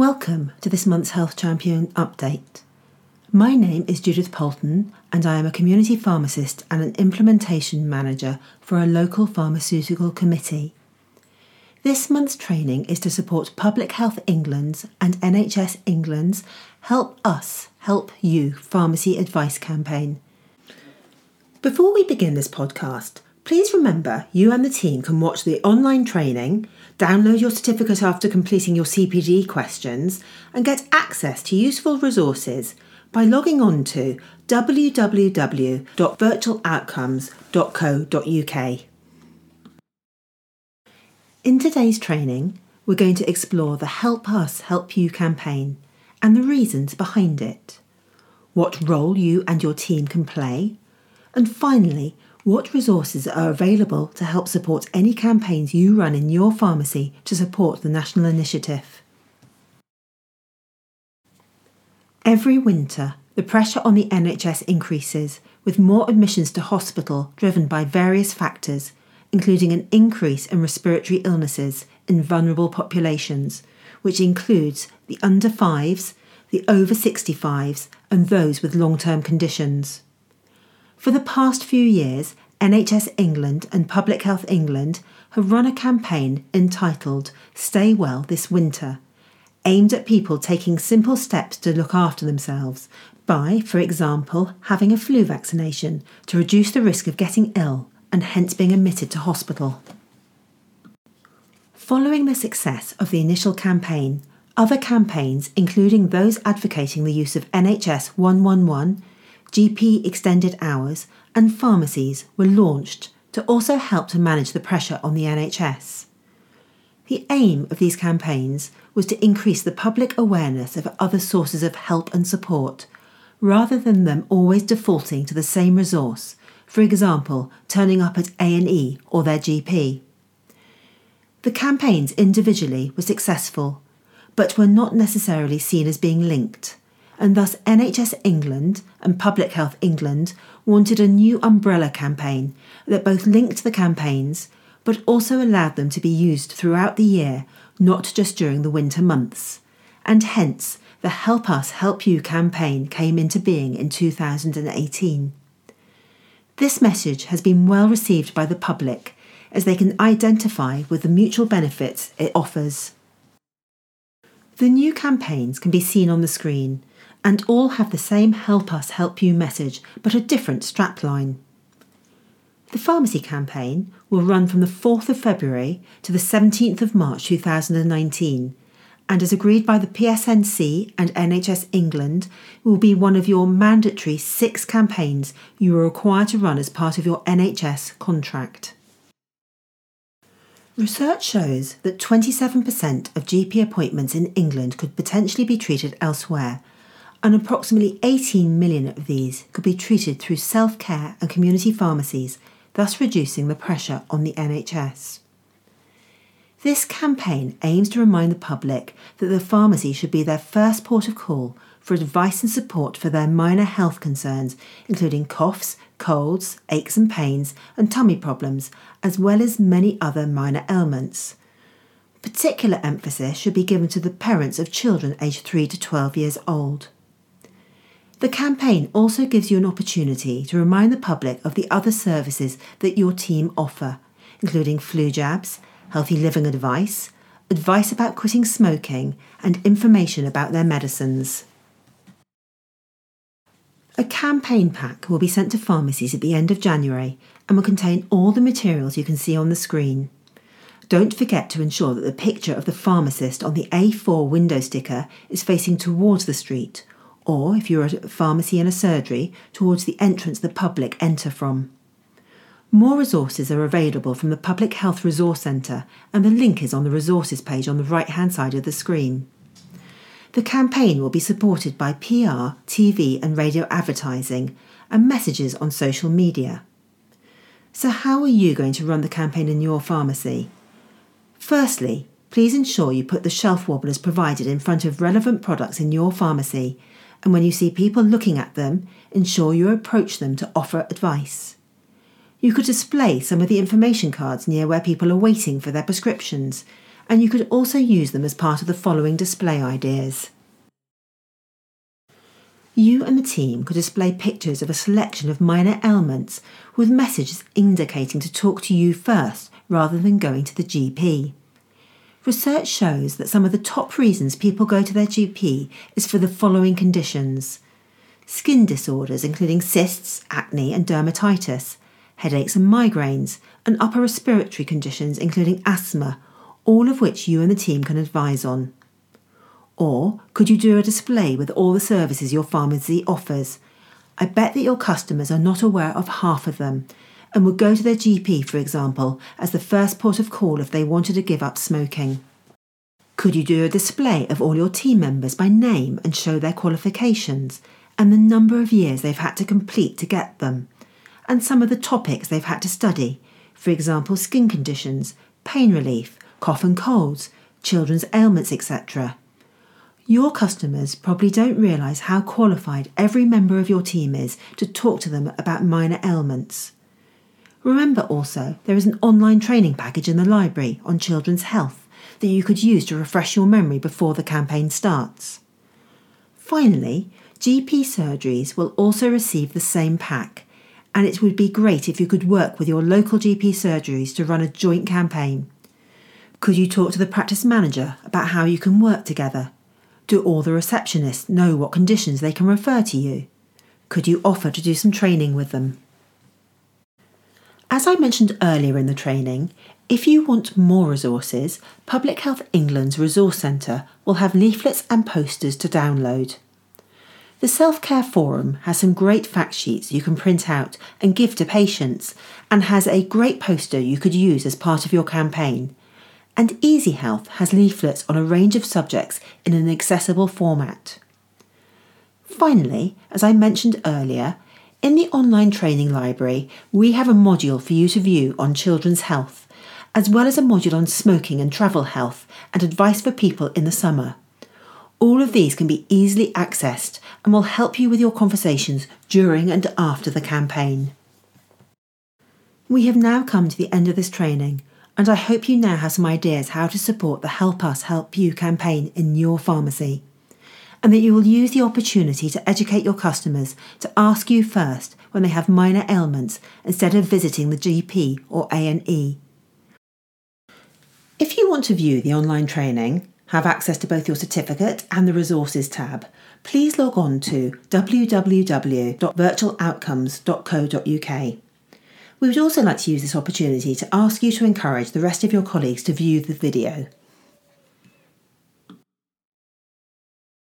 Welcome to this month's Health Champion update. My name is Judith Polton, and I am a community pharmacist and an implementation manager for a local pharmaceutical committee. This month's training is to support Public Health England's and NHS England's Help Us, Help You pharmacy advice campaign. Before we begin this podcast, Please remember you and the team can watch the online training, download your certificate after completing your CPD questions, and get access to useful resources by logging on to www.virtualoutcomes.co.uk. In today's training, we're going to explore the Help Us Help You campaign and the reasons behind it, what role you and your team can play, and finally, what resources are available to help support any campaigns you run in your pharmacy to support the national initiative? Every winter, the pressure on the NHS increases, with more admissions to hospital driven by various factors, including an increase in respiratory illnesses in vulnerable populations, which includes the under fives, the over 65s, and those with long term conditions. For the past few years, NHS England and Public Health England have run a campaign entitled Stay Well This Winter, aimed at people taking simple steps to look after themselves by, for example, having a flu vaccination to reduce the risk of getting ill and hence being admitted to hospital. Following the success of the initial campaign, other campaigns, including those advocating the use of NHS 111, GP extended hours, and pharmacies were launched to also help to manage the pressure on the NHS. The aim of these campaigns was to increase the public awareness of other sources of help and support, rather than them always defaulting to the same resource, for example, turning up at A&E or their GP. The campaigns individually were successful, but were not necessarily seen as being linked and thus NHS England and Public Health England wanted a new umbrella campaign that both linked the campaigns but also allowed them to be used throughout the year, not just during the winter months. And hence, the Help Us Help You campaign came into being in 2018. This message has been well received by the public as they can identify with the mutual benefits it offers. The new campaigns can be seen on the screen and all have the same Help Us Help You message, but a different strapline. The pharmacy campaign will run from the 4th of February to the 17th of March 2019 and as agreed by the PSNC and NHS England will be one of your mandatory six campaigns you are required to run as part of your NHS contract. Research shows that 27% of GP appointments in England could potentially be treated elsewhere and approximately 18 million of these could be treated through self care and community pharmacies, thus reducing the pressure on the NHS. This campaign aims to remind the public that the pharmacy should be their first port of call for advice and support for their minor health concerns, including coughs, colds, aches and pains, and tummy problems, as well as many other minor ailments. Particular emphasis should be given to the parents of children aged 3 to 12 years old. The campaign also gives you an opportunity to remind the public of the other services that your team offer, including flu jabs, healthy living advice, advice about quitting smoking, and information about their medicines. A campaign pack will be sent to pharmacies at the end of January and will contain all the materials you can see on the screen. Don't forget to ensure that the picture of the pharmacist on the A4 window sticker is facing towards the street or if you're at a pharmacy and a surgery, towards the entrance the public enter from. More resources are available from the Public Health Resource Centre, and the link is on the resources page on the right hand side of the screen. The campaign will be supported by PR, TV, and radio advertising, and messages on social media. So, how are you going to run the campaign in your pharmacy? Firstly, please ensure you put the shelf wobblers provided in front of relevant products in your pharmacy and when you see people looking at them, ensure you approach them to offer advice. You could display some of the information cards near where people are waiting for their prescriptions, and you could also use them as part of the following display ideas. You and the team could display pictures of a selection of minor ailments with messages indicating to talk to you first rather than going to the GP. Research shows that some of the top reasons people go to their GP is for the following conditions skin disorders, including cysts, acne, and dermatitis, headaches and migraines, and upper respiratory conditions, including asthma, all of which you and the team can advise on. Or could you do a display with all the services your pharmacy offers? I bet that your customers are not aware of half of them and would go to their GP, for example, as the first port of call if they wanted to give up smoking. Could you do a display of all your team members by name and show their qualifications and the number of years they've had to complete to get them, and some of the topics they've had to study, for example, skin conditions, pain relief, cough and colds, children's ailments, etc. Your customers probably don't realise how qualified every member of your team is to talk to them about minor ailments. Remember also, there is an online training package in the library on children's health that you could use to refresh your memory before the campaign starts. Finally, GP surgeries will also receive the same pack, and it would be great if you could work with your local GP surgeries to run a joint campaign. Could you talk to the practice manager about how you can work together? Do all the receptionists know what conditions they can refer to you? Could you offer to do some training with them? As I mentioned earlier in the training, if you want more resources, Public Health England's Resource Centre will have leaflets and posters to download. The Self Care Forum has some great fact sheets you can print out and give to patients, and has a great poster you could use as part of your campaign. And Easy Health has leaflets on a range of subjects in an accessible format. Finally, as I mentioned earlier, in the online training library, we have a module for you to view on children's health, as well as a module on smoking and travel health and advice for people in the summer. All of these can be easily accessed and will help you with your conversations during and after the campaign. We have now come to the end of this training, and I hope you now have some ideas how to support the Help Us Help You campaign in your pharmacy and that you will use the opportunity to educate your customers to ask you first when they have minor ailments instead of visiting the GP or A&E. If you want to view the online training, have access to both your certificate and the resources tab, please log on to www.virtualoutcomes.co.uk. We would also like to use this opportunity to ask you to encourage the rest of your colleagues to view the video.